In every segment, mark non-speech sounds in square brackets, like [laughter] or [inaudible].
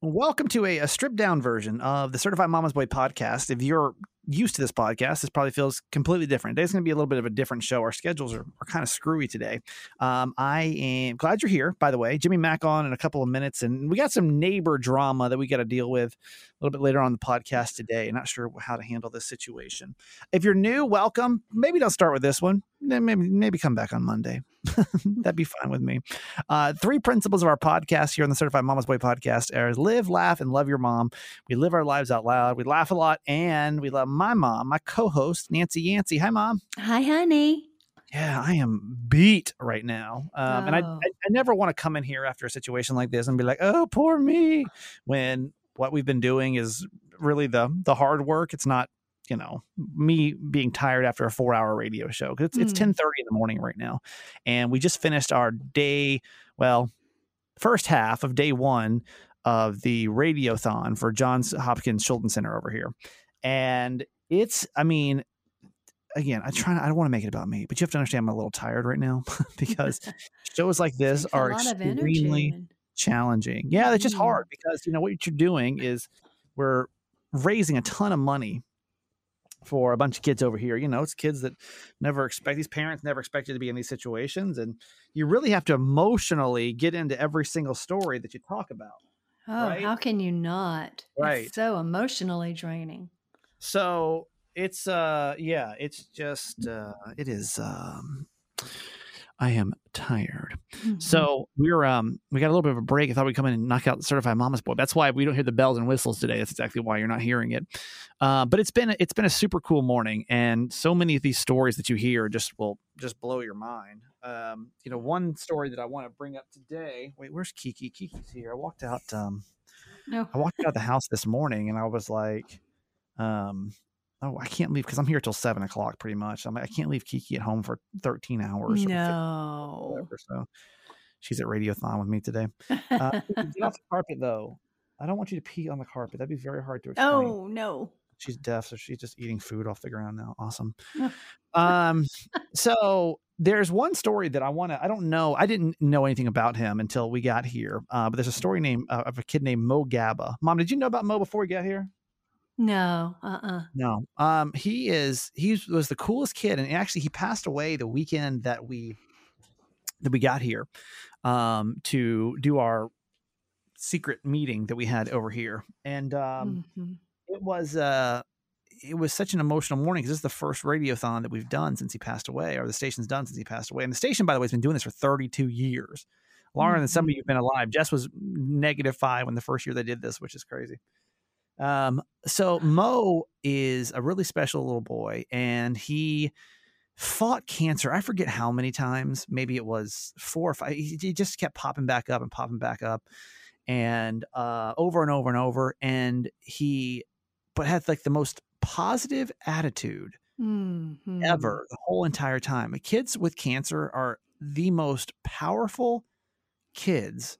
Welcome to a, a stripped down version of the Certified Mama's Boy podcast. If you're used to this podcast, this probably feels completely different. Today's going to be a little bit of a different show. Our schedules are, are kind of screwy today. Um, I am glad you're here, by the way. Jimmy Mack on in a couple of minutes, and we got some neighbor drama that we got to deal with a little bit later on the podcast today. Not sure how to handle this situation. If you're new, welcome. Maybe don't start with this one. Maybe maybe come back on Monday. [laughs] That'd be fine with me. Uh, three principles of our podcast here on the Certified Mama's Boy podcast are live, laugh, and love your mom. We live our lives out loud. We laugh a lot, and we love my mom, my co-host Nancy Yancey. Hi, mom. Hi, honey. Yeah, I am beat right now, um, oh. and I, I, I never want to come in here after a situation like this and be like, "Oh, poor me," when what we've been doing is really the the hard work. It's not you know me being tired after a four hour radio show because it's, mm. it's 10 30 in the morning right now and we just finished our day well first half of day one of the radiothon for johns hopkins children's center over here and it's i mean again i try i don't want to make it about me but you have to understand i'm a little tired right now [laughs] because shows like this are extremely challenging yeah it's just hard because you know what you're doing is we're raising a ton of money for a bunch of kids over here. You know, it's kids that never expect these parents never expected to be in these situations, and you really have to emotionally get into every single story that you talk about. Oh, right? how can you not? Right. It's so emotionally draining. So it's uh yeah, it's just uh it is um I am tired. Mm-hmm. So we're um we got a little bit of a break. I thought we'd come in and knock out the certified mama's boy. That's why we don't hear the bells and whistles today. That's exactly why you're not hearing it. Uh, but it's been it's been a super cool morning, and so many of these stories that you hear just will just blow your mind. Um, you know, one story that I want to bring up today. Wait, where's Kiki? Kiki's here. I walked out. Um, no, I walked out the house this morning, and I was like, um, oh, I can't leave because I'm here till seven o'clock pretty much. I'm I can't leave Kiki at home for 13 hours. No. Whatever, so she's at Radiothon with me today. Uh, [laughs] get off the carpet though. I don't want you to pee on the carpet. That'd be very hard to explain. Oh no. She's deaf, so she's just eating food off the ground now. Awesome. um, so there's one story that I want to. I don't know. I didn't know anything about him until we got here. Uh, but there's a story named uh, of a kid named Mo Gaba. Mom, did you know about Mo before we got here? No, uh-uh. No. Um, he is he was the coolest kid, and actually he passed away the weekend that we that we got here um to do our secret meeting that we had over here. And um mm-hmm. it was uh it was such an emotional morning because this is the first radiothon that we've done since he passed away, or the station's done since he passed away. And the station, by the way, has been doing this for 32 years, longer mm-hmm. than some of you've been alive. Jess was negative five when the first year they did this, which is crazy. Um, so Mo is a really special little boy, and he fought cancer. I forget how many times. Maybe it was four or five. He, he just kept popping back up and popping back up, and uh, over and over and over. And he, but had like the most positive attitude mm-hmm. ever the whole entire time. Kids with cancer are the most powerful kids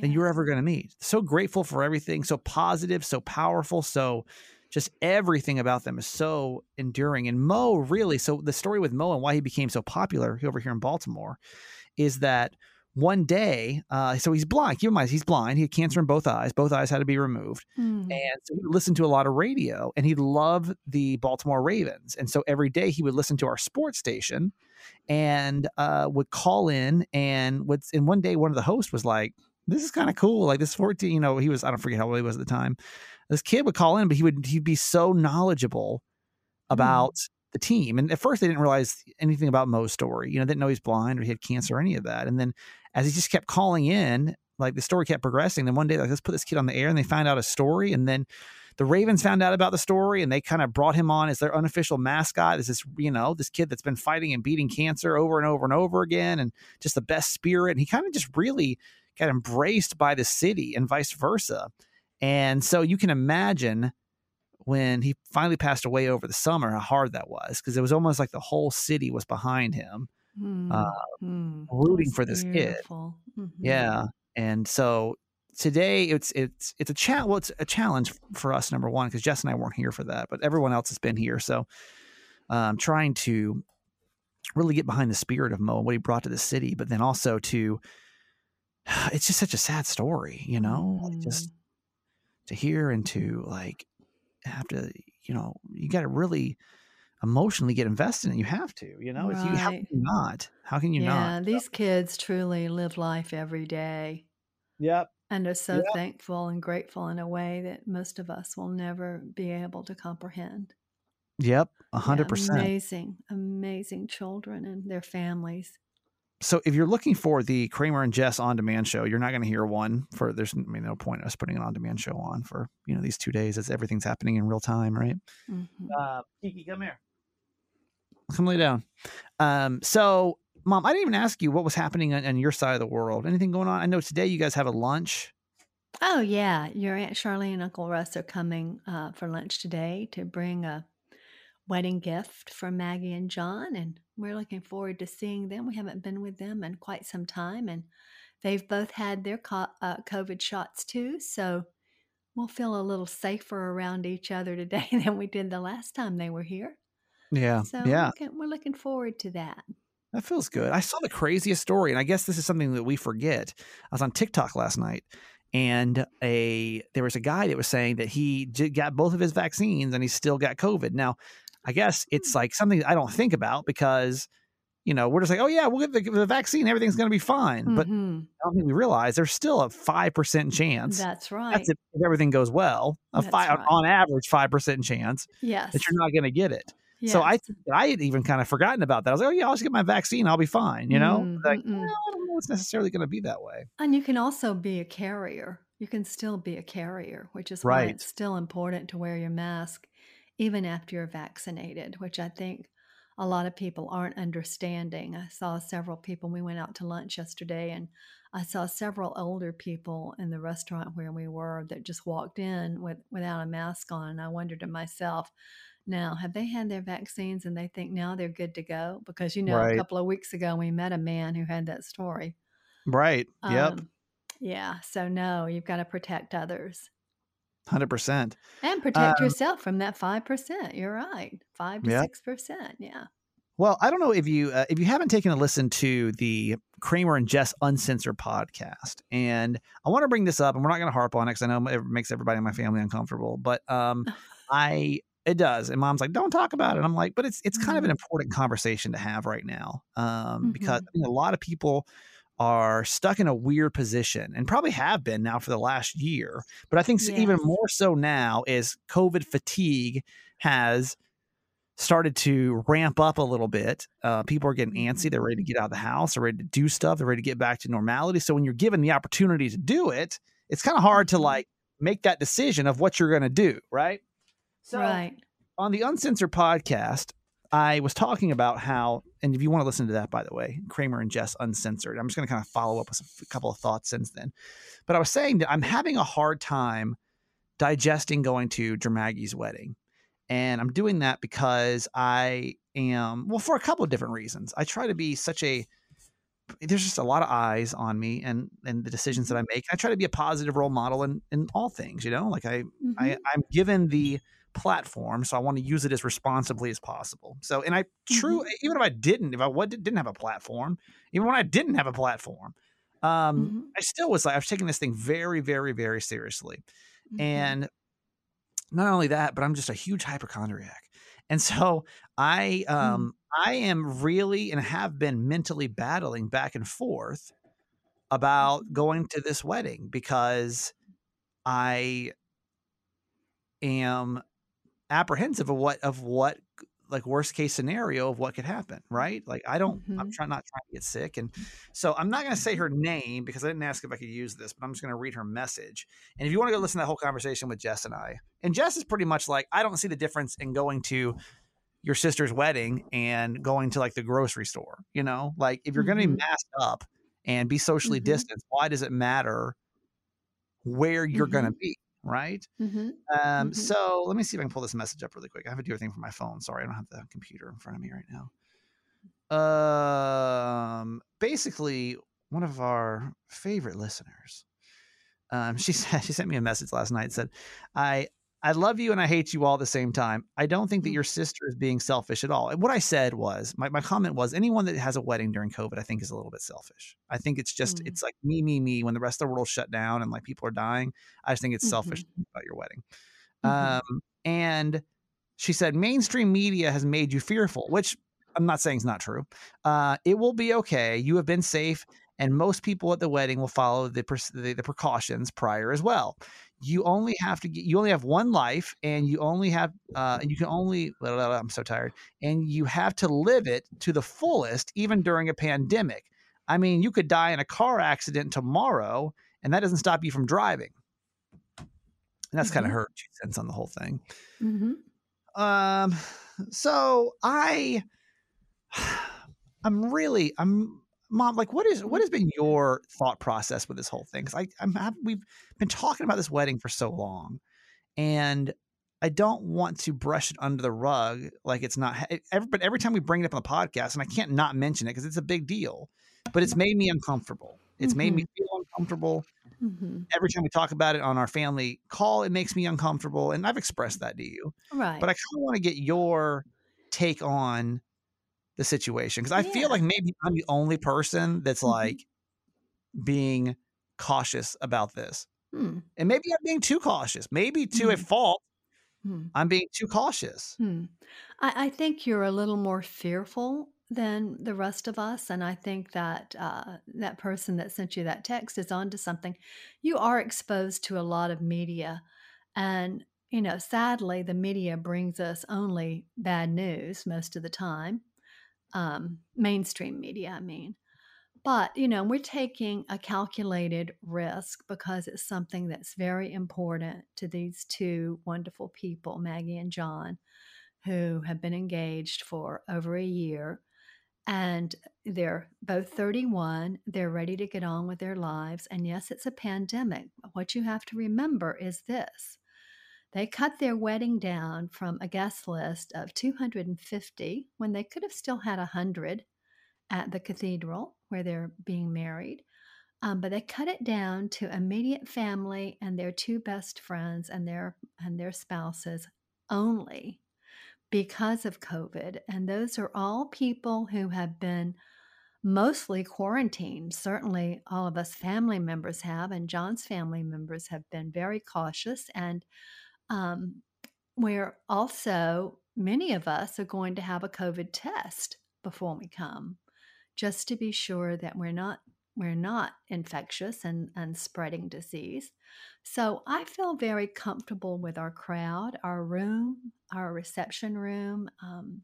than you're ever going to meet. So grateful for everything, so positive, so powerful, so just everything about them is so enduring. And Mo really, so the story with Mo and why he became so popular over here in Baltimore is that one day, uh, so he's blind. Keep in mind, he's blind. He had cancer in both eyes. Both eyes had to be removed. Mm. And so he listened to a lot of radio and he loved the Baltimore Ravens. And so every day he would listen to our sports station and uh, would call in and would, and one day one of the hosts was like, this is kind of cool. Like this 14, you know, he was, I don't forget how old he was at the time. This kid would call in, but he would, he'd be so knowledgeable hmm. about mm. the team. And at first they didn't realize anything about Mo's story, you know, they didn't know he's blind or he had cancer or any of that. And then as he just kept calling in, like the story kept progressing. Then one day, like, let's put this kid on the air and they found out a story. And then the Ravens found out about the story and they kind of brought him on as their unofficial mascot. As this, you know, this kid that's been fighting and beating cancer over and over and over again and just the best spirit. And he kind of just really got embraced by the city and vice versa. And so you can imagine when he finally passed away over the summer how hard that was because it was almost like the whole city was behind him, mm, uh, mm, rooting for this beautiful. kid. Mm-hmm. Yeah, and so today it's it's it's a challenge. Well, it's a challenge for us number one because Jess and I weren't here for that, but everyone else has been here. So um, trying to really get behind the spirit of Mo and what he brought to the city, but then also to [sighs] it's just such a sad story, you know. Mm. Just to hear and to like have to, you know, you got to really emotionally get invested and you have to, you know, if you how you not? How can you not? Yeah, these kids truly live life every day Yep. and are so Yep. thankful and grateful in a way that most of us will never be able to comprehend. Yep. A hundred percent. amazing, amazing children and their families. So if you're looking for the Kramer and Jess on demand show, you're not going to hear one for there's I mean no point us putting an on demand show on for you know these two days as everything's happening in real time, right? Mhm. Uh, Kiki, come here. Come lay down. Um, so, Mom, I didn't even ask you what was happening on, on your side of the world. Anything going on? I know today you guys have a lunch. Oh, yeah. Your Aunt Charlie and Uncle Russ are coming uh, for lunch today to bring a wedding gift for Maggie and John. And we're looking forward to seeing them. We haven't been with them in quite some time. And they've both had their co- uh, COVID shots too. So we'll feel a little safer around each other today [laughs] than we did the last time they were here. Yeah, So yeah, looking, we're looking forward to that. that feels good. I saw the craziest story, and I guess this is something that we forget. I was on TikTok last night, and a there was a guy that was saying that he got both of his vaccines and he still got COVID. Now, I guess it's like something I don't think about because you know we're just like, oh yeah, we'll get the, the vaccine, everything's going to be fine. But Mhm. I don't think we realize there's still a five percent chance. That's right. That's if, if everything goes well. A That's five right. on average five percent chance yes. that you're not going to get it. So I Yes. think that I had even kind of forgotten about that. I was like, oh yeah, I'll just get my vaccine, I'll be fine. You know, Mm, like well, I don't know it's necessarily going to be that way. And you can also be a carrier. You can still be a carrier, which is why Right. it's still important to wear your mask even after you're vaccinated, which I think a lot of people aren't understanding. I saw several people, we went out to lunch yesterday, and I saw several older people in the restaurant where we were that just walked in with, without a mask on. And I wondered to myself, now, have they had their vaccines and they think now they're good to go? Because, you know, a couple of weeks ago, we met a man who had that story. Right. yep. Um, yeah. So no, you've got to protect others Hundred percent. and protect Um, yourself from that five percent. You're right, five to Yep. six percent. Yeah. Well, I don't know if you uh, if you haven't taken a listen to the Kramer and Jess Uncensored podcast, and I want to bring this up, and we're not going to harp on it because I know it makes everybody in my family uncomfortable, but um, [laughs] I it does, and Mom's like, "Don't talk about it." I'm like, "But it's it's kind of an Mhm. important conversation to have right now, um, because Mhm. I think a lot of people." Are stuck in a weird position and probably have been now for the last year. But I think even more so now is COVID fatigue has started to ramp up a little bit. Uh, people are getting antsy. They're ready to get out of the house. They're ready to do stuff. They're ready to get back to normality. So when you're given the opportunity to do it, it's kind of hard to Mhm. like make that decision of what you're going to do, right? So right. on the Uncensored podcast, I was talking about how, and if you want to listen to that, by the way, Kramer and Jess Uncensored, I'm just going to kind of follow up with a couple of thoughts since then. But I was saying that I'm having a hard time digesting going to Dramaggy's wedding. And I'm doing that because I am, well, for a couple of different reasons. I try to be such a, there's just a lot of eyes on me and and the decisions that I make. I try to be a positive role model in in all things, you know. Like I I, Mhm. I'm given the platform, so I want to use it as responsibly as possible. So, and I true, even if I didn't, if I what, didn't have a platform, even when I didn't have a platform, um, Mhm. I still was like I was taking this thing very, very, very seriously. Mhm. And not only that, but I'm just a huge hypochondriac, and so I um I am really and have been mentally battling back and forth about going to this wedding because I am apprehensive of what of what like worst case scenario of what could happen right? Like i don't i'm Mhm. trying not trying to get sick and so i'm not going to say her name because i didn't ask if i could use this but i'm just going to read her message and if you want to go listen to that whole conversation with jess and i and jess is pretty much like i don't see the difference in going to your sister's wedding and going to like the grocery store you know? Like if you're going to be masked up and be socially Mhm. distanced why does it matter where you're going to be right Mhm. um, Mhm. so let me see if I can pull this message up really quick. I have to do everything from my phone. Sorry, I don't have the computer in front of me right now. Um, basically, one of our favorite listeners. Um, [laughs] she said she sent me a message last night. Said, "I I love you and I hate you all at the same time. I don't think that Mm. your sister is being selfish at all. And what I said was my, my comment was anyone that has a wedding during COVID, I think is a little bit selfish. I think it's just Mm. it's like me, me, me when the rest of the world shut down and like people are dying. I just think it's selfish Mhm. about your wedding. Mhm. Um, and she said mainstream media has made you fearful, which I'm not saying is not true. Uh, it will be okay. You have been safe, and most people at the wedding will follow the the, the precautions prior as well. You only have to get, you only have one life, and you only have uh, you can only blah, blah, blah, I'm so tired, and you have to live it to the fullest, even during a pandemic. I mean, you could die in a car accident tomorrow, and that doesn't stop you from driving. And that's kind of her two cents on the whole thing. Mhm. Um, so I, [sighs] I'm really, I'm, mom, like, what is, what mm-hmm. has been your thought process with this whole thing? Cause I, I'm, have, we've been talking about this wedding for so long and I don't want to brush it under the rug. Like it's not, it- every, but every time we bring it up on the podcast and I can't not mention it because it's a big deal, but it's made me uncomfortable. It's made me mm-hmm. feel uncomfortable Mhm. every time we talk about it on our family call. It makes me uncomfortable. And I've expressed that to you Right. but I kind of want to get your take on the situation because I Yeah. feel like maybe I'm the only person that's Mhm. like being cautious about this. Hmm. And maybe I'm being too cautious. Maybe to a Mhm. fault, Hmm. I'm being too cautious. Hmm. I, I think you're a little more fearful than the rest of us, and I think that uh, that person that sent you that text is onto something. You are exposed to a lot of media, and you know, sadly, the media brings us only bad news most of the time. Um, mainstream media, I mean. But, you know, we're taking a calculated risk because it's something that's very important to these two wonderful people, Maggie and John, who have been engaged for over a year. And they're both 31. They're ready to get on with their lives. And yes, it's a pandemic. What you have to remember is this they cut their wedding down from a guest list of 250 when they could have still had 100 at the cathedral where they're being married. Um, but they cut it down to immediate family and their two best friends and their and their spouses only because of COVID. And those are all people who have been mostly quarantined. Certainly, all of us family members have, and John's family members have been very cautious. And um, we're also, many of us are going to have a COVID test before we come, just to be sure that we're not we're not infectious and, and spreading disease. So I feel very comfortable with our crowd. Our room, our reception room um,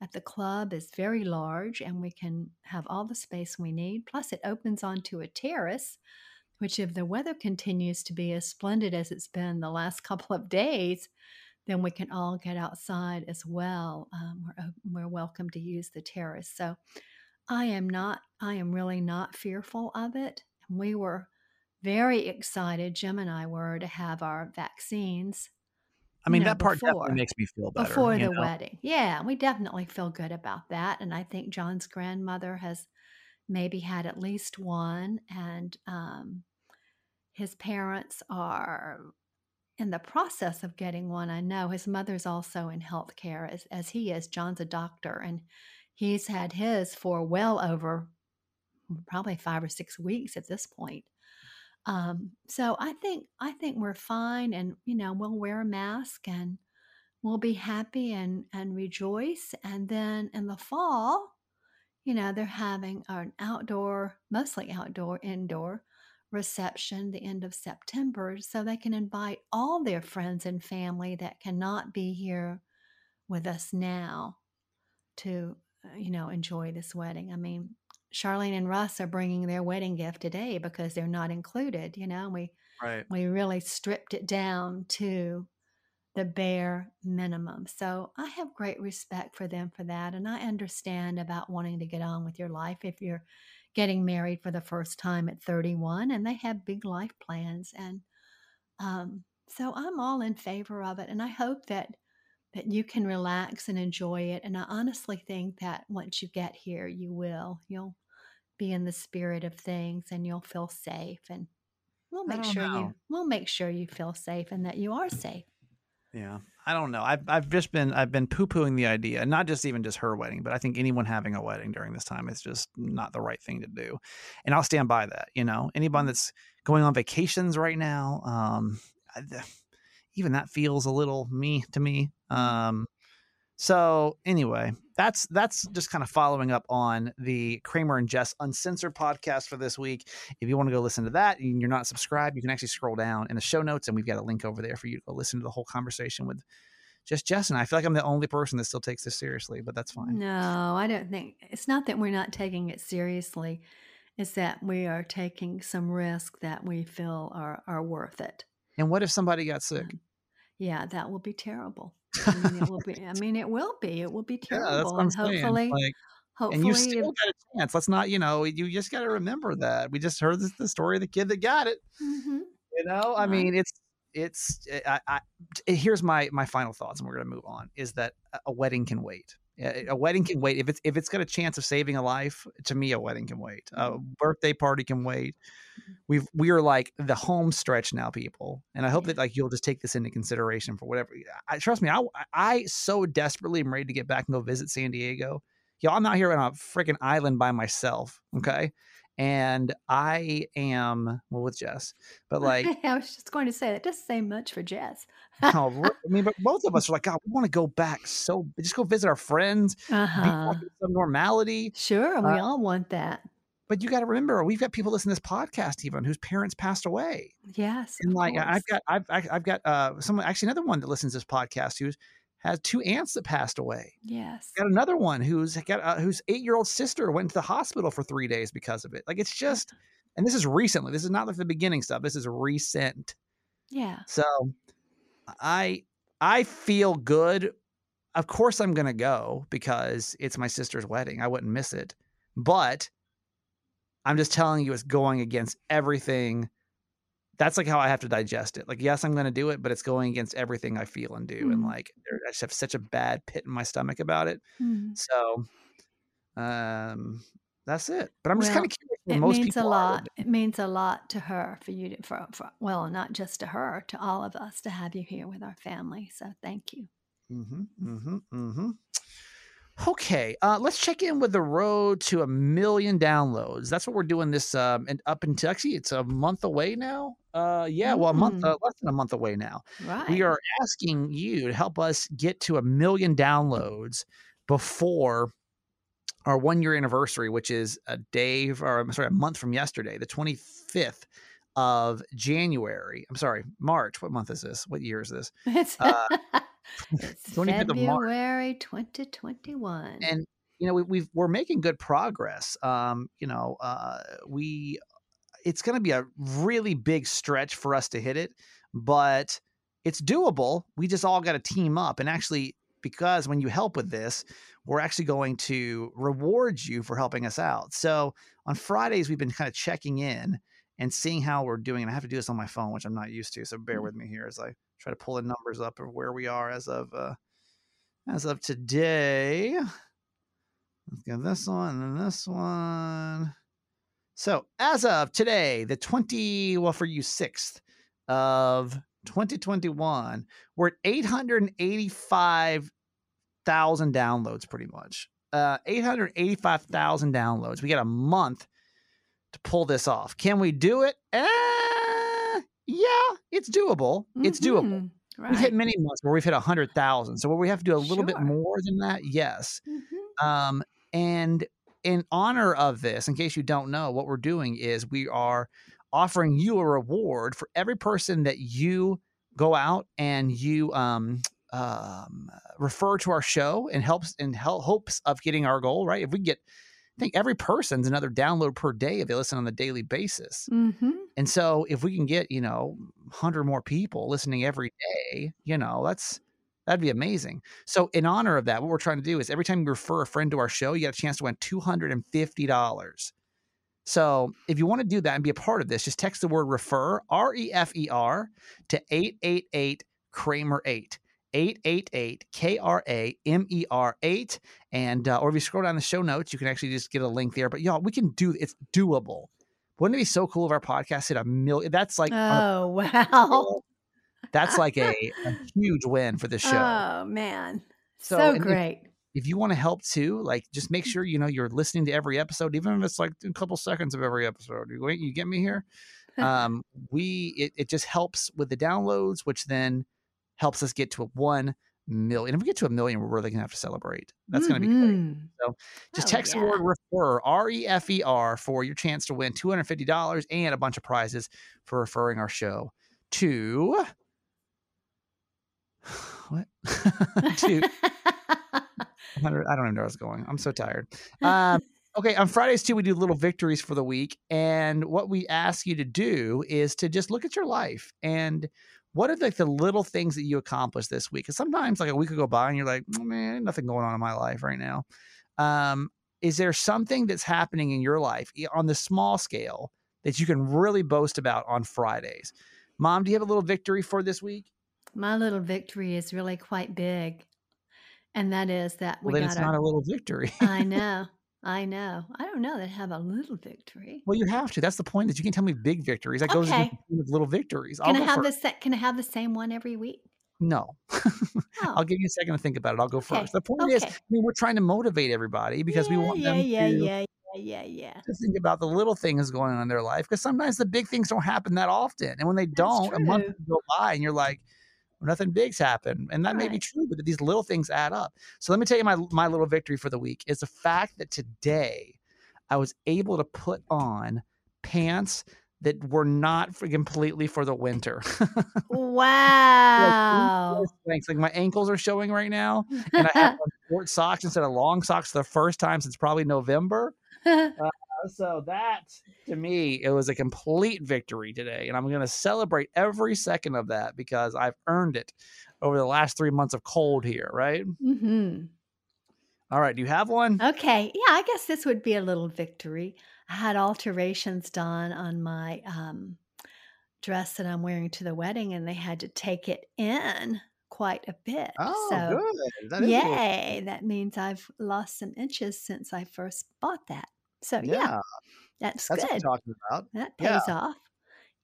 at the club is very large and we can have all the space we need. Plus, it opens onto a terrace, which, if the weather continues to be as splendid as it's been the last [laughs] couple of days, then we can all get outside as well. Um, we're, op- we're welcome to use the terrace. So I am not, I am really not fearful of it. We were very excited, Jim and I were, to have our vaccines I mean, you know, that part before- definitely makes me feel better. before the know? wedding. Yeah, we definitely feel good about that. And I think John's grandmother has maybe had at least one, and um, his parents are in the process of getting one. I know his mother's also in healthcare as, as he is. John's a doctor, and he's had his for well over probably five or six weeks at this point. Um, so I think I think we're fine, and you know we'll wear a mask and we'll be happy and and rejoice. And then in the fall, you know they're having an outdoor, mostly outdoor, indoor reception the end of September, so they can invite all their friends and family that cannot be here with us now to uh, you know enjoy this wedding. I mean, Charlene and Russ are bringing their wedding gift today because they're not included. You know, we Right. we really stripped it down to the bare minimum. So I have great respect for them for that. And I understand about wanting to get on with your life if you're getting married for the first time at 31 and they have big life plans. And um, so I'm all in favor of it. And I hope that that you can relax and enjoy it. And I honestly think that once you get here, you will. You'll be in the spirit of things and you'll feel safe. And we'll make sure know. you we'll make sure you feel safe and that you are safe. Yeah. I don't know. I've I've just been I've been poo pooing the idea, not just even just her wedding, but I think anyone having a wedding during this time is just not the right thing to do. And I'll stand by that. You know, anyone that's going on vacations right now, um, even that feels a little me to me. Um, so anyway, that's that's just kind of following up on the Kramer and Jess Uncensored podcast for this week. If you want to go listen to that and you're not subscribed, you can actually scroll down in the show notes and we've got a link over there for you to go listen to the whole conversation with just Jess and I. I feel like I'm the only person that still takes this seriously, but that's fine. No, I don't think it's not that we're not taking it seriously. It's that we are taking some risk that we feel are are worth it. And what if somebody got sick? Yeah, that will be terrible. I mean, it [laughs] will be. I mean, it will be. It will be Yeah, terrible, I'm and hopefully, Like, and hopefully, you still got a chance. Let's not, you know, you just got to remember that. We just heard this, the story of the kid that got it. Mhm. You know, I Right. mean, it's it's. I, I here's my my final thoughts, and we're gonna move on. Is that a wedding can wait? A wedding can wait if it's if it's got a chance of saving a life. To me, a wedding can wait. A mm-hmm. birthday party can wait. We've we are like the home stretch now, people, and I hope that like you'll just take this into consideration for whatever. I trust me, I I so desperately am ready to get back and go visit San Diego. Y'all, I'm out here on a freaking island by myself. Okay. And I am well with Jess, but [laughs] like I was just going to say that doesn't say much for Jess. no, I mean, but both of [laughs] us are like, God, we want to go back. So just go visit our friends, uh-huh. some normality. Sure, we Uh, all want that. But you got to remember, we've got people listening to this podcast even whose parents passed away. Yes, And like, I- I've got, I've, I've got uh, someone actually another one that listens to this podcast who's has two aunts that passed away. Yes. Got another one who's got uh, whose eight year old sister went to the hospital for three days because of it. Like it's just, and this is recently. This is not like the beginning stuff. This is recent. Yeah. So I I feel good. Of course I'm gonna go because it's my sister's wedding. I wouldn't miss it. But I'm just telling you it's going against everything. That's like how I have to digest it. Like, yes, I'm gonna do it, but it's going against everything I feel and do. And Mhm. like I just have such a bad pit in my stomach about it. Mhm. So um that's it. But I'm just kind of curious It most means a lot. It means a lot to her for you to, for, for, well, not just to her, to all of us to have you here with our family. So thank you. Mm-hmm, mm-hmm, mm-hmm. Okay, uh, let's check in with the road to a million downloads. That's what we're doing this um, and up until actually it's a month away now. Uh, yeah, well, a month, Mm. uh, less than a month away now. Right. We are asking you to help us get to a million downloads before our one year anniversary, which is a day or I'm sorry, a month from yesterday, the 25th of January. I'm sorry, March. What month is this? What year is this? [laughs] It's, Uh, [laughs] [laughs] it's 25th of March. February 2021. and you know we, we've we're making good progress um you know uh we it's going to be a really big stretch for us to hit it but it's doable we just all got to team up and actually because when you help with this we're actually going to reward you for helping us out so on fridays we've been kind of checking in and seeing how we're doing and i have to do this on my phone which i'm not used to so bear Mm. with me here as i try to pull the numbers up of where we are as of uh as of today Let's get this one and this one. So, as of today, the 20, well, for you, 6th of 2021, we're at 885,000 downloads pretty much. Uh, 885,000 downloads. We got a month to pull this off. Can we do it? Eh, yeah, it's doable. It's doable. Right. We've hit many months where we've hit 100,000. So, where we have to do a little bit more than that, yes. Mhm. Um, and in honor of this, in case you don't know, what we're doing is we are offering you a reward for every person that you go out and you um, um, refer to our show and helps in hel- hopes of getting our goal right. If we get, I think every person's another download per day if they listen on a daily basis. Mhm. And so if we can get, you know, 100 more people listening every day, you know, that's that'd be amazing. So in honor of that, what we're trying to do is every time you refer a friend to our show, you get a chance to win $250. So if you want to do that and be a part of this, just text the word refer, R E F E R, to 888 Kramer 8. 888 K R A M E R 8. And, uh, or if you scroll down the show notes, you can actually just get a link there. But y'all, we can do it's doable. Wouldn't it be so cool if our podcast hit a million? That's like Oh, wow. That's like a, [laughs] [laughs] a huge win for the show. Oh man, so, So, and if- great. if you want to help too, like just make sure you know you're listening to every episode, even if it's like a couple seconds of every episode. You you get me here. [laughs] Um, we it, it just helps with the downloads, which then helps us get to a one million. If we get to a million, we're really gonna have to celebrate. That's gonna be great. So Just Oh, text yeah. the word refer R E F E R for your chance to win two hundred fifty dollars and a bunch of prizes for referring our show to [sighs] what [laughs] to [laughs] 100 I don't even know where I was going. I'm so tired. Um, okay, on Fridays too, we do little victories for the week, and what we ask you to do is to just look at your life and what are like the little things that you accomplished this week? Because sometimes like a week will go by and you're like, "Oh, man, nothing going on in my life right now. Um, is there something that's happening in your life e- on the small scale that you can really boast about on Fridays? Mom, do you have a little victory for this week? My little victory is really quite big, and that is that we Well, got it's not a little victory. I [laughs] know, I know. I don't know that have a little victory. Well, you have to. That's the point. That you can tell me big victories. That goes Okay. the point of little victories. Can I'll I go have the first. sa- Can I have the same one every week? No, [laughs] Oh, I'll give you a second to think about it. I'll go Okay, first. The point is, I okay. mean, we're trying to motivate everybody because we yeah, want yeah, them yeah, to, yeah, yeah, yeah, yeah. to think about the little things going on in their life. Because sometimes the big things don't happen that often, and when they don't, a month true. will go by, and you're like, nothing big's happened, and that may be true, but these little things add up. So let me tell you my my little victory for the week is the fact that today I was able to put on pants that were not for completely for the winter. [laughs] Wow. Thanks. Like my ankles are showing right now, [laughs] and I have short socks instead of long socks for the first time since probably November. [laughs] Uh, So that to me, it was a complete victory today, and I'm going to celebrate every second of that because I've earned it over the last three months of cold here. Right? hmm All right. Do you have one? Okay. Yeah, I guess this would be a little victory. I had alterations done on my um, dress that I'm wearing to the wedding, and they had to take it in quite a bit. Oh, so, good. That is a little- yay. That means I've lost some inches since I first bought that. So, yeah, yeah, that's, that's what I'm talking about. That Yeah. pays off.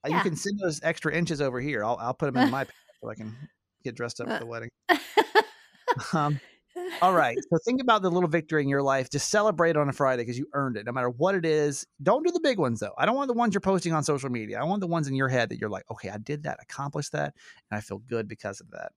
Uh, Yeah. You can send those extra inches over here. I'll I'll put them in my [laughs] so I can get dressed up for Uh, the wedding. [laughs] [laughs] Um, All right. So think about the little victory in your life. Just celebrate on a Friday because you earned it, no matter what it is. Don't do the big ones, though. I don't want the ones you're posting on social media. I want the ones in your head that you're like, okay, I did that, accomplished that, and I feel good because of that.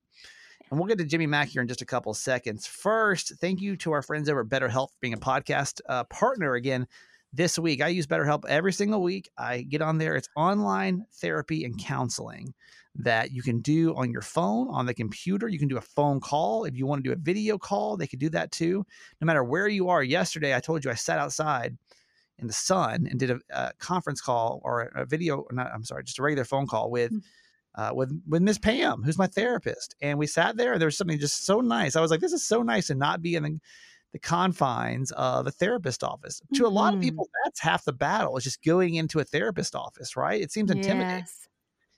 And we'll get to Jimmy Mack here in just a couple seconds. First, thank you to our friends over at BetterHelp for being a podcast uh, partner again this week. I use BetterHelp every single week. I get on there. It's online therapy and counseling that you can do on your phone, on the computer. You can do a phone call. If you want to do a video call, they could do that too. No matter where you are. Yesterday, I told you I sat outside in the sun and did a, a conference call or a, a video, not, I'm sorry, just a regular phone call with. Mm. Uh, with with Miss Pam, who's my therapist, and we sat there. and There was something just so nice. I was like, "This is so nice," to not be in the, the confines of a therapist office. To a lot of Mhm. people, that's half the battle. Is just going into a therapist office, right? It seems intimidating. yes.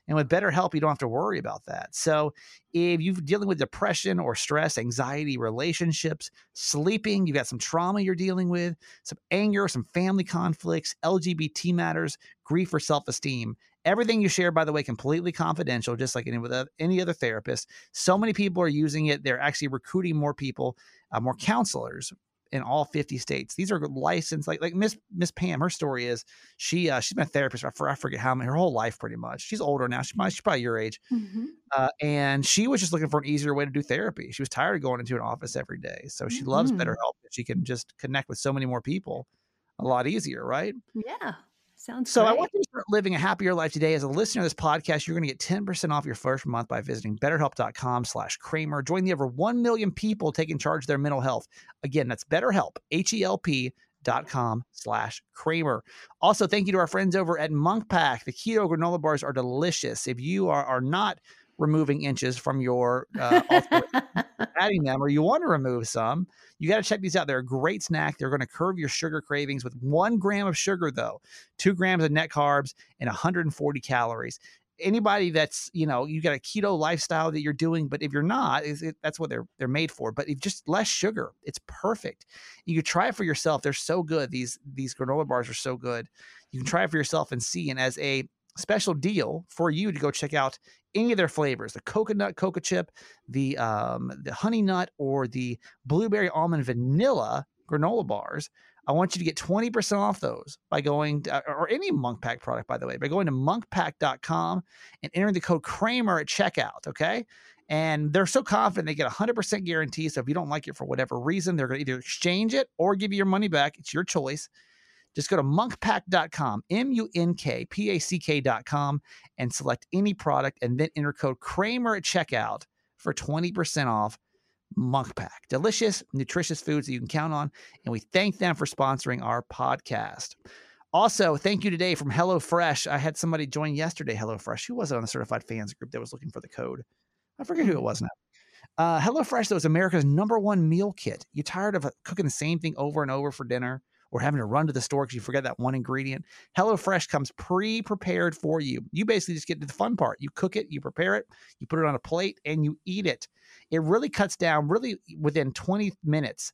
And with BetterHelp, you don't have to worry about that. So if you're dealing with depression or stress, anxiety, relationships, sleeping, you've got some trauma you're dealing with, some anger, some family conflicts, LGBT matters, grief or self-esteem. Everything you share, by the way, completely confidential, just like any with any other therapist. So many people are using it. They're actually recruiting more people, uh, more counselors in all 50 states. These are licensed, like like Miss Miss Pam. Her story is she uh, she's been a therapist for I forget how many her whole life pretty much. She's older now. She might she's probably your age, hmm uh, and she was just looking for an easier way to do therapy. She was tired of going into an office every day, so she loves Mhm. BetterHelp. She can just connect with so many more people a lot easier, right? Yeah. Sounds So I want you to start living a happier life today. As a listener of this podcast, you're going to get 10% off your first month by visiting betterhelp.com slash Kramer. Join the over 1 million people taking charge of their mental health. Again, that's betterhelp, H-E-L-P dot com slash Kramer. Also, thank you to our friends over at Munk Pack. The keto granola bars are delicious. If you are, are not removing inches from your uh, [laughs] adding them or you want to remove some, you got to check these out. They're a great snack. They're going to curb your sugar cravings with one gram of sugar, though, two grams of net carbs, and 140 calories. Anybody that's you know you got a keto lifestyle that you're doing, but if you're not, is it, that's what they're they're made for. But if just less sugar, it's perfect. You can try it for yourself. They're so good. These these granola bars are so good. You can try it for yourself and see. And as a special deal for you to go check out any of their flavors the coconut cocoa chip the um, the honey nut or the blueberry almond vanilla granola bars. I want you to get 20% off those by going to, or any munk pack product by the way by going to munkpack.com and entering the code kramer at checkout okay? And they're so confident they get a 100% guarantee so if you don't like it for whatever reason they're going to either exchange it or give you your money back. It's your choice just go to munkpack.com, M U N K P A C K.com, and select any product and then enter code Kramer at checkout for 20% off Munk Pack. Delicious, nutritious foods that you can count on. And we thank them for sponsoring our podcast. Also, thank you today from HelloFresh. I had somebody join yesterday, HelloFresh. Who was it on the certified fans group that was looking for the code? I forget who it was now. Uh, HelloFresh, though, is America's number one meal kit. You tired of uh, cooking the same thing over and over for dinner? Or having to run to the store because you forget that one ingredient. HelloFresh comes pre prepared for you. You basically just get to the fun part. You cook it, you prepare it, you put it on a plate, and you eat it. It really cuts down, really within 20 minutes,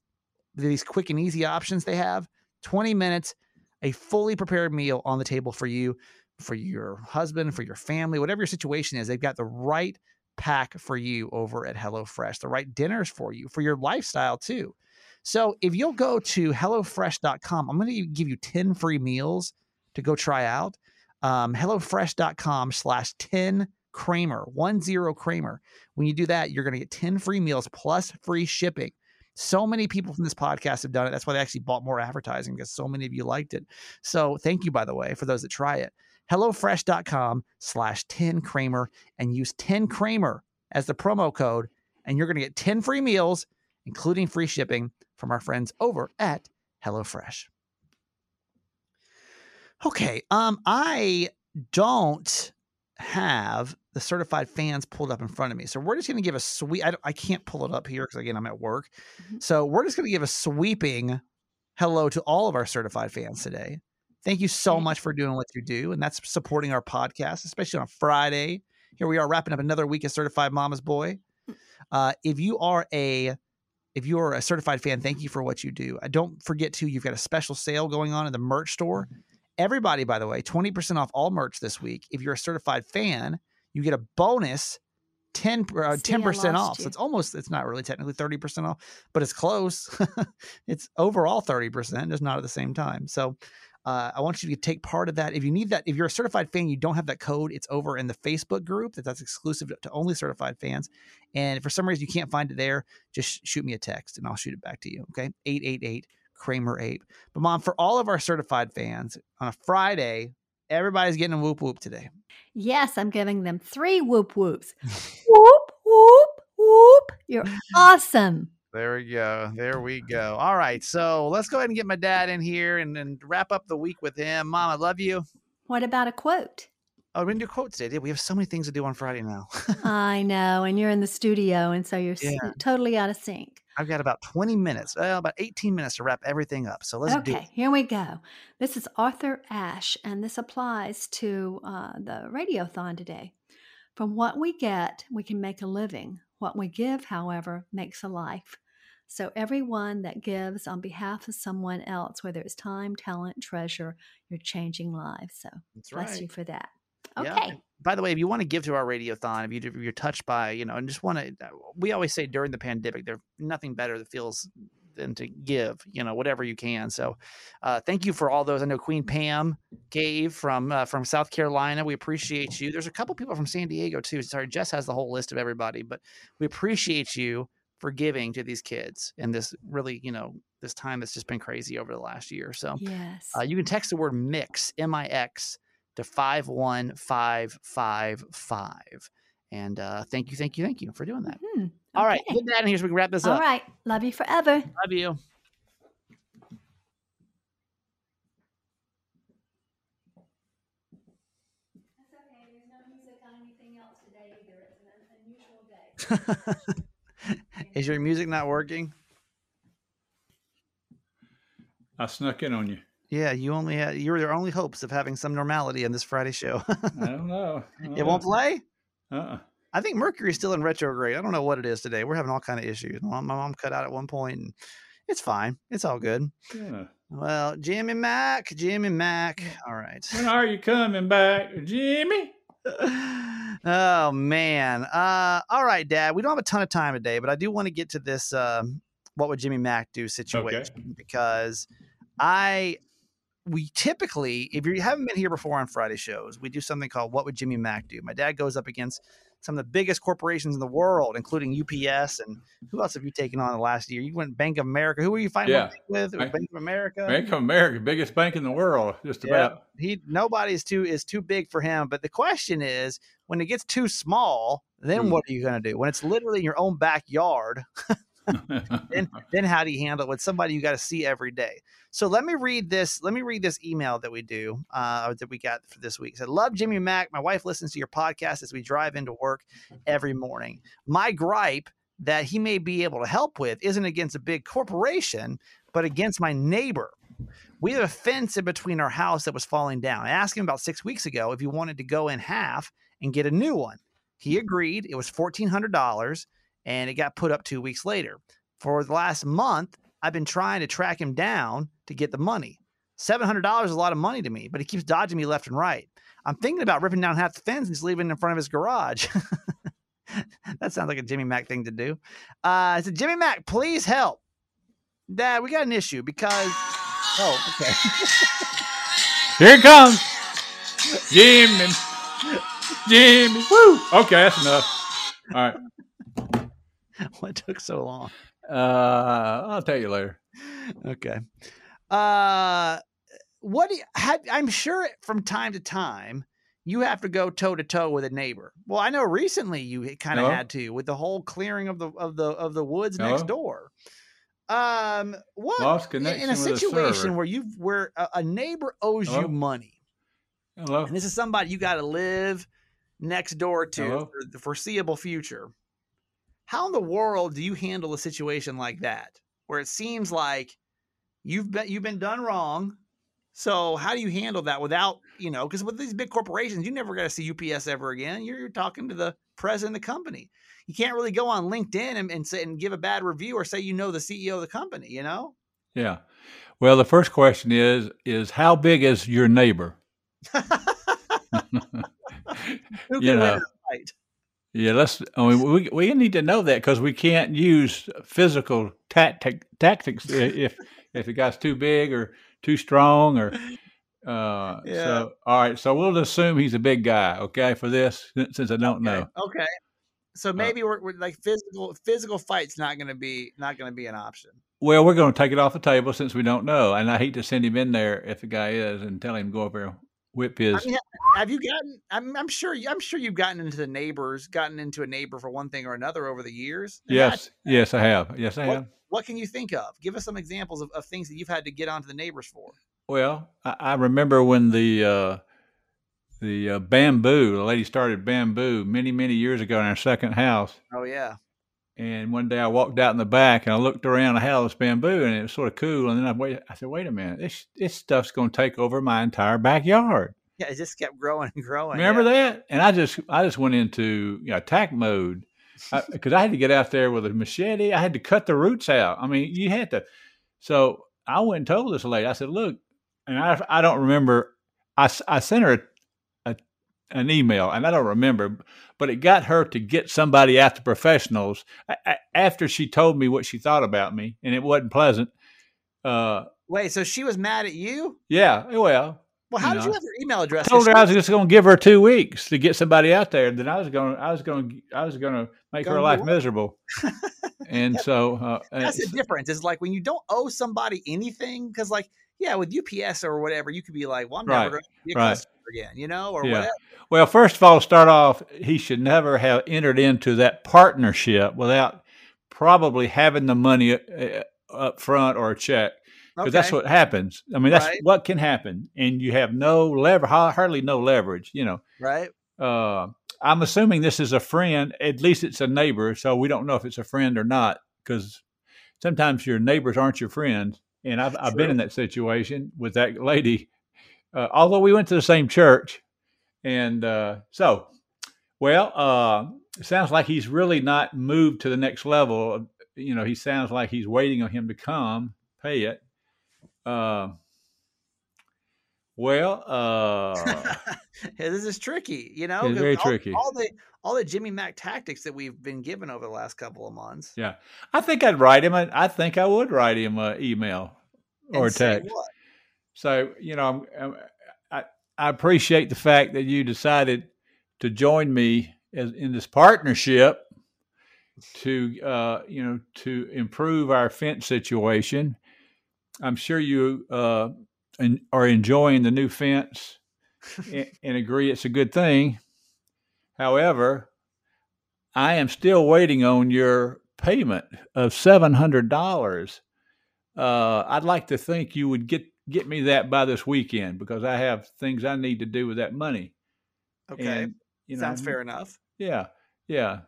these quick and easy options they have 20 minutes, a fully prepared meal on the table for you, for your husband, for your family, whatever your situation is. They've got the right pack for you over at HelloFresh, the right dinners for you, for your lifestyle too. So if you'll go to HelloFresh.com, I'm going to give you 10 free meals to go try out. Um, HelloFresh.com slash 10 Kramer, one zero Kramer. When you do that, you're going to get 10 free meals plus free shipping. So many people from this podcast have done it. That's why they actually bought more advertising because so many of you liked it. So thank you, by the way, for those that try it. HelloFresh.com slash 10 Kramer and use 10 Kramer as the promo code, and you're going to get 10 free meals, including free shipping from our friends over at HelloFresh. Okay, um, I don't have the certified fans pulled up in front of me, so we're just going to give a sweep. I, I can't pull it up here because again I'm at work, mm-hmm. so we're just going to give a sweeping hello to all of our certified fans today. Thank you so much for doing what you do, and that's supporting our podcast, especially on Friday. Here we are wrapping up another week of Certified Mama's Boy. Mm. Uh, if you are a if you're a certified fan, thank you for what you do. Uh, don't forget to, you've got a special sale going on in the merch store. Mm-hmm. Everybody, by the way, 20% off all merch this week. If you're a certified fan, you get a bonus 10 uh, 10% off. You. So it's almost it's not really technically 30% off, but it's close. [laughs] it's overall 30%, just not at the same time. So uh, I want you to take part of that. If you need that, if you're a certified fan, you don't have that code, it's over in the Facebook group that that's exclusive to only certified fans. And for some reason you can't find it there, just shoot me a text and I'll shoot it back to you. Okay. 888 Kramer Ape. But mom, for all of our certified fans on a Friday, everybody's getting a whoop whoop today. Yes, I'm giving them three whoop whoops. [laughs] whoop, whoop, whoop. You're [laughs] awesome. There we go. There we go. All right. So let's go ahead and get my dad in here and, and wrap up the week with him. Mom, I love you. What about a quote? Oh, we're going to do quotes today. We have so many things to do on Friday now. I know. And you're in the studio. And so you're [laughs] yeah. totally out of sync. I've got about 20 minutes, well, about 18 minutes to wrap everything up. So let's okay, do it. Okay, here we go. This is Arthur Ashe, and this applies to uh, the radiothon today. From what we get, we can make a living. What we give, however, makes a life. So, everyone that gives on behalf of someone else, whether it's time, talent, treasure, you're changing lives. So, That's bless right. you for that. Okay. Yeah. By the way, if you want to give to our radiothon, if, you, if you're touched by, you know, and just want to, uh, we always say during the pandemic, there's nothing better that feels than to give, you know, whatever you can. So, uh, thank you for all those. I know Queen Pam gave from uh, from South Carolina. We appreciate you. There's a couple people from San Diego too. Sorry, Jess has the whole list of everybody, but we appreciate you for giving to these kids in this really, you know, this time that's just been crazy over the last year. So, yes, uh, you can text the word mix, M I X, to 51555. And uh, thank you, thank you, thank you for doing that. Mm-hmm. Okay. All right, get that in here so we can wrap this All up. All right, love you forever. Love you. Is your music not working? I snuck in on you. Yeah, you only had you were their only hopes of having some normality in this Friday show. [laughs] I don't know. I don't it won't play. Uh-uh. I think Mercury's still in retrograde. I don't know what it is today. We're having all kind of issues. My mom cut out at one point, and It's fine. It's all good. Yeah. Well, Jimmy Mac, Jimmy Mac. All right. When are you coming back, Jimmy? [laughs] oh man. Uh all right, Dad. We don't have a ton of time today, but I do want to get to this um what would Jimmy Mac do situation because I we typically, if you haven't been here before on Friday shows, we do something called What Would Jimmy Mac Do? My dad goes up against some of the biggest corporations in the world, including UPS. And who else have you taken on the last year? You went Bank of America. Who were you fighting Yeah. with? Bank- Bank of America. Bank of America, biggest bank in the world, just Yeah. about. He nobody's too is too big for him. But the question is, when it gets too small, then Hmm. what are you going to do? When it's literally in your own backyard, [laughs] [laughs] then then how do you handle it with somebody you got to see every day? So let me read this. Let me read this email that we do uh, that we got for this week. It said, "Love Jimmy Mack. My wife listens to your podcast as we drive into work every morning. My gripe that he may be able to help with isn't against a big corporation, but against my neighbor." We have a fence in between our house that was falling down. I asked him about six weeks ago if he wanted to go in half and get a new one. He agreed. It was $1,400 and it got put up two weeks later. For the last month, I've been trying to track him down to get the money. $700 is a lot of money to me, but he keeps dodging me left and right. I'm thinking about ripping down half the fence and just leaving it in front of his garage. [laughs] that sounds like a Jimmy Mack thing to do. Uh, I said, Jimmy Mack, please help. Dad, we got an issue because. [laughs] Oh, okay. [laughs] Here it comes. Jimmy. Jimmy. Woo. Okay, that's enough. All right. [laughs] what took so long? Uh, I'll tell you later. Okay. Uh, what you, have, I'm sure from time to time you have to go toe to toe with a neighbor. Well, I know recently you kind of Hello? had to with the whole clearing of the of the of the woods Hello? next door. Um, what Lost in- connection in a situation where you where a, a neighbor owes Hello? you money, Hello. and this is somebody you got to live next door to Hello? for the foreseeable future. How in the world do you handle a situation like that, where it seems like you've been you've been done wrong? So how do you handle that without you know? Because with these big corporations, you never got to see UPS ever again. You're, you're talking to the president of the company. You can't really go on LinkedIn and, and say and give a bad review or say you know the CEO of the company. You know. Yeah. Well, the first question is is how big is your neighbor? [laughs] Who [laughs] can You win know. In a fight? Yeah, let's. I mean, we we need to know that because we can't use physical tactic, tactics if if the guy's too big or too strong or. Uh, Yeah. So all right, so we'll assume he's a big guy, okay, for this since I don't know. Okay. Okay. So maybe we're, we're like physical physical fights not going to be not going to be an option. Well, we're going to take it off the table since we don't know, and I hate to send him in there if the guy is and tell him to go over whip his. I mean, have you gotten? I'm, I'm sure. I'm sure you've gotten into the neighbors, gotten into a neighbor for one thing or another over the years. And yes, yes, I have. Yes, I What- have. what can you think of? Give us some examples of, of things that you've had to get onto the neighbors for. Well, I, I remember when the uh, the uh, bamboo, the lady started bamboo many many years ago in our second house, Oh yeah. And one day I walked out in the back and I looked around I had all this bamboo, and it was sort of cool. And then I wait, I said, "Wait a minute, this this stuff's going to take over my entire backyard." Yeah, it just kept growing and growing. Remember yeah. that? And I just I just went into you know, attack mode because [laughs] I, had to get out there with a machete. I had to cut the roots out. I mean, you had to. So I went and told this lady. I said, "Look," and I I don't remember. I I sent her an email, and I don't remember, but it got her to get somebody out to professionals after she told me what she thought about me, and it wasn't pleasant. Uh, Wait, so she was mad at you? yeah, well, Well, how You did know, you have her email address? I told her I was just going to give her two weeks to get somebody out there. Then I was going, to I was going, to I was going to make her life what? miserable. and so, uh, [laughs] That's the difference. Is like when you don't owe somebody anything, because like yeah, with UPS or whatever, you could be like, well, I'm Right, never going to be a right. customer again, you know, or Yeah. whatever. well, first of all, start off, he should never have entered into that partnership without probably having the money uh, up front or a check. Because that's what happens. I mean, that's Right. what can happen, and you have no lever, hardly no leverage. You know, right. uh, I'm assuming this is a friend. At least it's a neighbor, so we don't know if it's a friend or not. Because sometimes your neighbors aren't your friends, and I've, I've been in that situation with that lady. Uh, although we went to the same church, and uh, so, well, uh, it sounds like he's really not moved to the next level you know, he sounds like he's waiting on him to come pay it. Uh, well, uh, [laughs] this is tricky, you know. It's very all, tricky. All the all the Jimmy Mack tactics that we've been given over the last couple of months. yeah, I think I'd write him. A, I think I would write him an email or a And say text. what? So you know, I'm, I I appreciate the fact that you decided to join me as, in this partnership to uh, you know to improve our fence situation. I'm sure you uh, en- are enjoying the new fence [laughs] and, and agree it's a good thing. However, I am still waiting on your payment of seven hundred dollars. Uh, I'd like to think you would get get me that by this weekend because I have things I need to do with that money. Okay, And, you know, sounds fair enough. Yeah, yeah,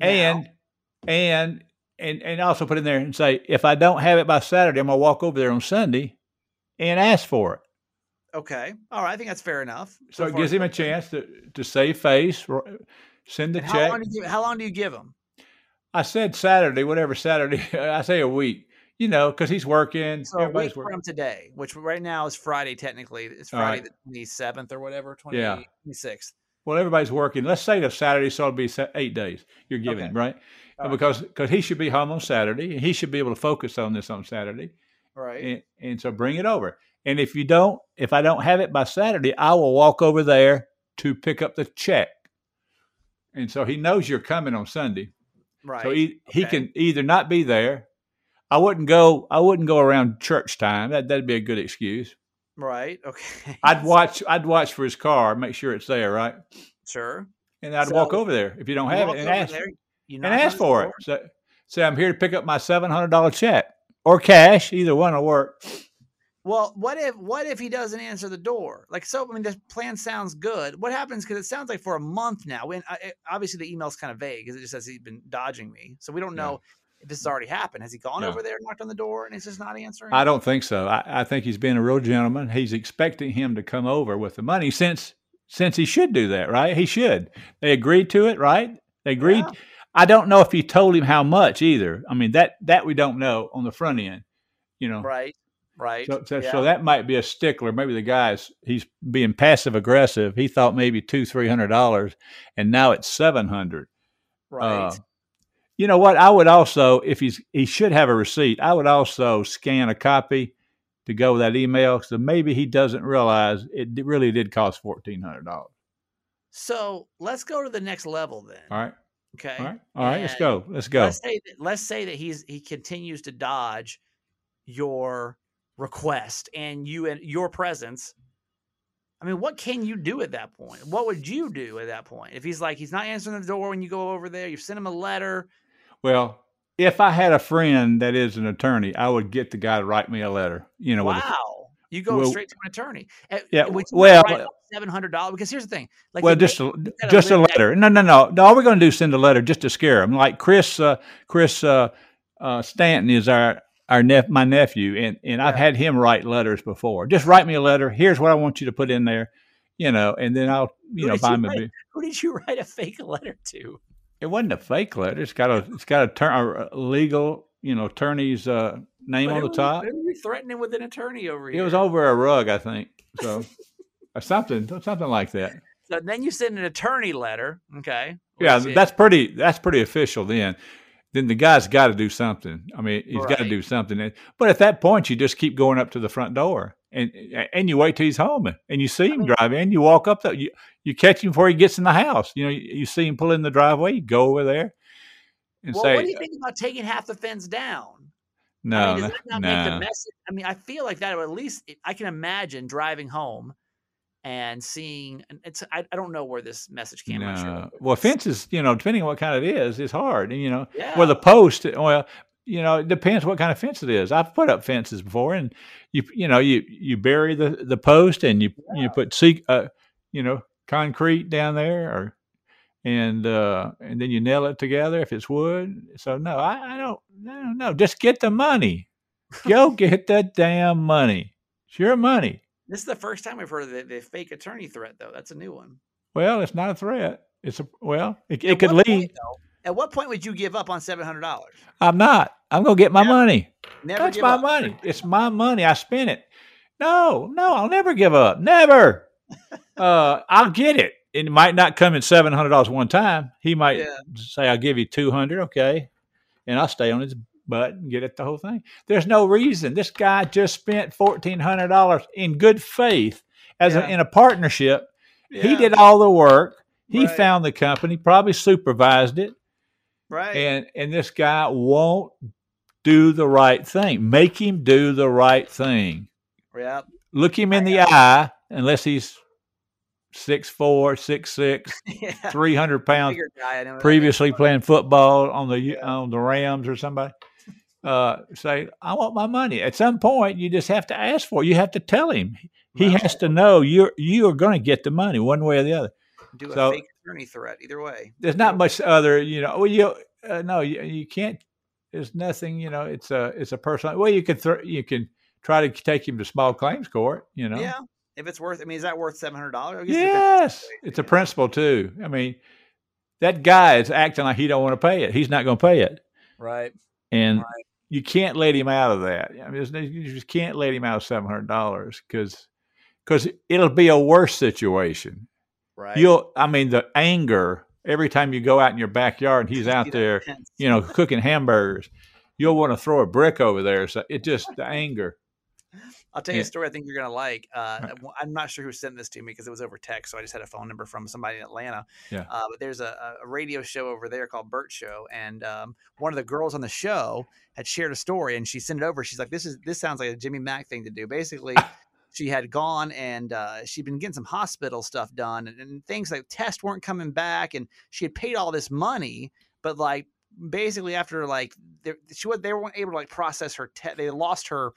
Now- and and and and also put in there and say if I don't have it by Saturday, I'm gonna walk over there on Sunday and ask for it. Okay, all right. I think that's fair enough. So, it gives him a chance to to save face, send the how check. long, do you, how long do you give him? I said Saturday, whatever Saturday. [laughs] I say a week. You know, because he's working. So a week everybody's working. from today, which right now is Friday. Technically, it's Friday right. the twenty seventh or whatever, twenty Yeah. sixth. Well, everybody's working. Let's say the Saturday, so it'll be eight days. You're giving Okay. right, All right. because because he should be home on Saturday, and he should be able to focus on this on Saturday. Right. and, and so bring it over. And if you don't, if I don't have it by Saturday, I will walk over there to pick up the check. And so he knows you're coming on Sunday. right. So he, he can either not be there. I wouldn't go. I wouldn't go around church time. That that'd be a good excuse. right. Okay. [laughs] I'd watch. I'd watch for his car, make sure it's there, right? Sure. And I'd So, walk over there if you don't have it and ask there, and ask for it. So, say I'm here to pick up my seven hundred dollar check or cash. Either one will work. Well, what if what if he doesn't answer the door? Like, so I mean, the plan sounds good. What happens? Because it sounds like for a month now. When I, obviously the email's kind of vague because it just says he's been dodging me, so we don't know this has already happened. Has he gone Yeah. over there, and knocked on the door, and he's just not answering? I don't think so. I, I think he's being a real gentleman. He's expecting him to come over with the money since since he should do that, right? He should. They agreed to it, right? They agreed. Yeah. I don't know if he told him how much either. I mean that that we don't know on the front end, you know. Right. Right. So, so, yeah. so that might be a stickler. Maybe the guy's he's being passive aggressive. He thought maybe two three hundred dollars, and now it's seven hundred. right. Uh, you know what? I would also, if he's he should have a receipt. I would also scan a copy to go with that email, so maybe he doesn't realize it really did cost fourteen hundred dollars. so let's go to the next level then. All right, Okay. all right, all right. Let's go. Let's go. Let's say that, let's say that he's he continues to dodge your request and you and your presence. I mean, what can you do at that point? What would you do at that point if he's like he's not answering the door when you go over there? You send him a letter. Well, if I had a friend that is an attorney, I would get the guy to write me a letter. You know, with a- Wow, you go well- straight to an attorney. Uh, Yeah, well- seven hundred dollars because here's the thing. Like well, just a, just a that- letter. No, no, no. No, all we're going to do is send a letter just to scare him. Like Chris, uh, Chris uh, uh, Stanton is our our nep- my nephew, and and I've had him write letters before. Just write me a letter. Here's what I want you to put in there, you know, and then I'll you Who know buy him a big. Who did you write a fake [laughs] letter to? It wasn't a fake letter. It's got a it's got a, turn, a legal you know attorney's uh, name What on the you- top. were you threatening with an attorney over here? It was over a rug, I think. So or something something like that. So then you send an attorney letter. Okay. Yeah, that's pretty. That's pretty official. Then, then the guy's got to do something. I mean, he's got to do something. But at that point, you just keep going up to the front door, and and you wait till he's home, and you see him mean- drive in. You walk up, the, you you catch him before he gets in the house. You know, you, you see him pull in the driveway. You go over there and well, say, what do you think about taking half the fence down? "No, I mean, does that not make the message? I mean, I feel like that, or at least I can imagine driving home and seeing. It's I, I don't know where this message came. I'm sure. Well, fences, you know, depending on what kind it is, it's hard. And you know, Yeah. well, the post, well, you know, it depends what kind of fence it is. I've put up fences before, and you, you know, you you bury the the post and you you put seek, uh, you know, concrete down there, or and uh, and then you nail it together if it's wood. So no, I, I don't, no, no, just get the money. Go [laughs] get the damn money. It's your money. This is the first time we've heard of the, the fake attorney threat, though. That's a new one. Well, it's not a threat. It's a well, it, it could lead. point, though- At what point would you give up on seven hundred dollars? I'm not. I'm gonna get my Never- money. Never That's give my up. money. It's my money. I spent it. No, no, I'll never give up. Never. Uh, I'll get it. It might not come in seven hundred dollars one time. He might Yeah. say, "I'll give you two hundred, okay," and I'll stay on his butt and get it the whole thing. There's no reason. This guy just spent fourteen hundred dollars in good faith as Yeah. a, in a partnership. He did all the work. He Right. found the company, probably supervised it right. and and this guy won't do the right thing. Make him do the right thing. yeah. Look him in the eye, unless he's six four, six six, [laughs] yeah. three hundred pounds, guy, previously playing football on the Yeah. on the Rams or somebody. Uh, say, I want my money. At some point, you just have to ask for it. You have to tell him. He has to know you're you are going to get the money one way or the other. do a so- fake attorney threat either way. there's not much other you know well you uh, no you, you can't there's nothing you know it's a it's a personal well you can throw you can try to take him to small claims court you know Yeah. If it's worth, I mean, is that worth seven hundred dollars? yes it's a principle too i mean that guy is acting like he don't want to pay it he's not going to pay it Right. and Right. you can't let him out of that i mean you just can't let him out of $700 because because it'll be a worse situation Right. you'll i mean the anger every time you go out in your backyard and he's out there you know, cooking hamburgers, you'll want to throw a brick over there. So it just the anger. I'll tell you Yeah. a story I think you're gonna like. Uh, I'm not sure who sent this to me because it was over text, so I just had a phone number from somebody in Atlanta. Yeah. Uh, but there's a, a radio show over there called Bert Show, and um, one of the girls on the show had shared a story, and she sent it over. She's like, "This is this sounds like a Jimmy Mack thing to do." Basically, [laughs] she had gone and uh, she'd been getting some hospital stuff done, and, and things like tests weren't coming back, and she had paid all this money, but like basically after like they, she was they weren't able to like process her te- they lost her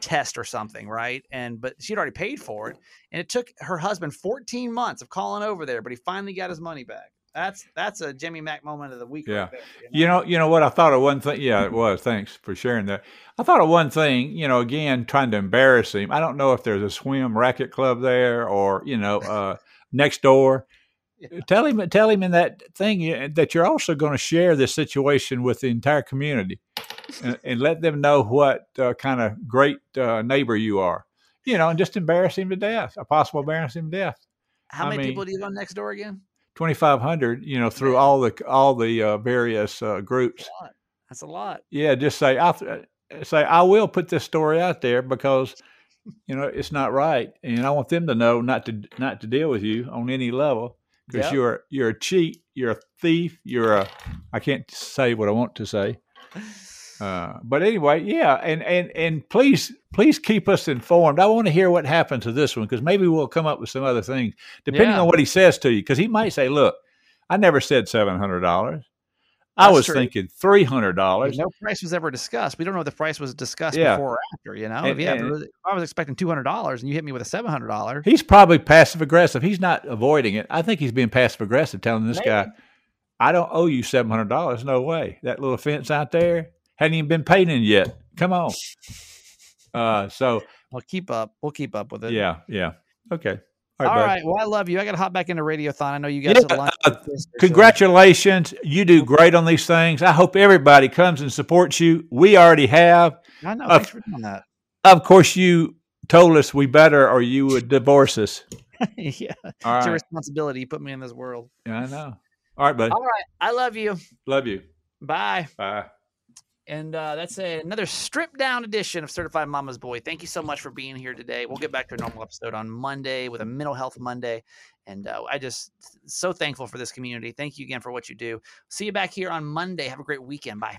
test or something right and but she'd already paid for it and it took her husband 14 months of calling over there but he finally got his money back that's that's a jimmy mack moment of the week Yeah. right there, You know, you know what I thought of one thing. Yeah, it was. Thanks for sharing that. I thought of one thing. You know, again, trying to embarrass him. I don't know if there's a swim racket club there or you know, uh, next door. Yeah. [laughs] Tell him, tell him in that thing that you're also going to share this situation with the entire community, and, and let them know what uh, kind of great uh, neighbor you are. You know, and just embarrass him to death. A possible embarrass him to death. how I many mean- people do you have next door again Twenty five hundred. You know, through Man. all the all the uh, various uh, groups. a lot. that's a lot Yeah, just say I say I will put this story out there because you know it's not right, and I want them to know not to not to deal with you on any level because Yep. you're you're a cheat, you're a thief, you're a I can't say what I want to say. Uh, but anyway, yeah, and and and please please keep us informed. I want to hear what happens to this one because maybe we'll come up with some other things depending Yeah. on what he says to you. Because he might say, "Look, I never said seven hundred dollars. I That's was true. thinking three hundred dollars." no price was ever discussed we don't know if the price was discussed Yeah. before or after you know if, And- yeah, if was- if i was expecting $200 and you hit me with a $700 He's probably passive aggressive. He's not avoiding it. I think he's being passive aggressive, telling this guy, "I don't owe you seven hundred dollars. No way. That little fence out there hadn't even been painted yet. Come on." [laughs] Uh, so we'll keep up we'll keep up with it yeah, yeah, okay. All bud. right well i love you i gotta hop back into radiothon i know you guys Yeah, uh, Congratulations. You do great on these things. I hope everybody comes and supports you. We already have. I know. Thanks for doing that. Of course, you told us we better or you would divorce us. [laughs] yeah, All it's your right. responsibility. You put me in this world. Yeah, I know. All right, buddy. All right, I love you. Love you. Bye. Bye. And uh, that's a, another stripped down edition of Certified Mama's Boy. Thank you so much for being here today. We'll get back to a normal episode on Monday with a mental health Monday. And uh, I just so thankful for this community. Thank you again for what you do. See you back here on Monday. Have a great weekend. Bye.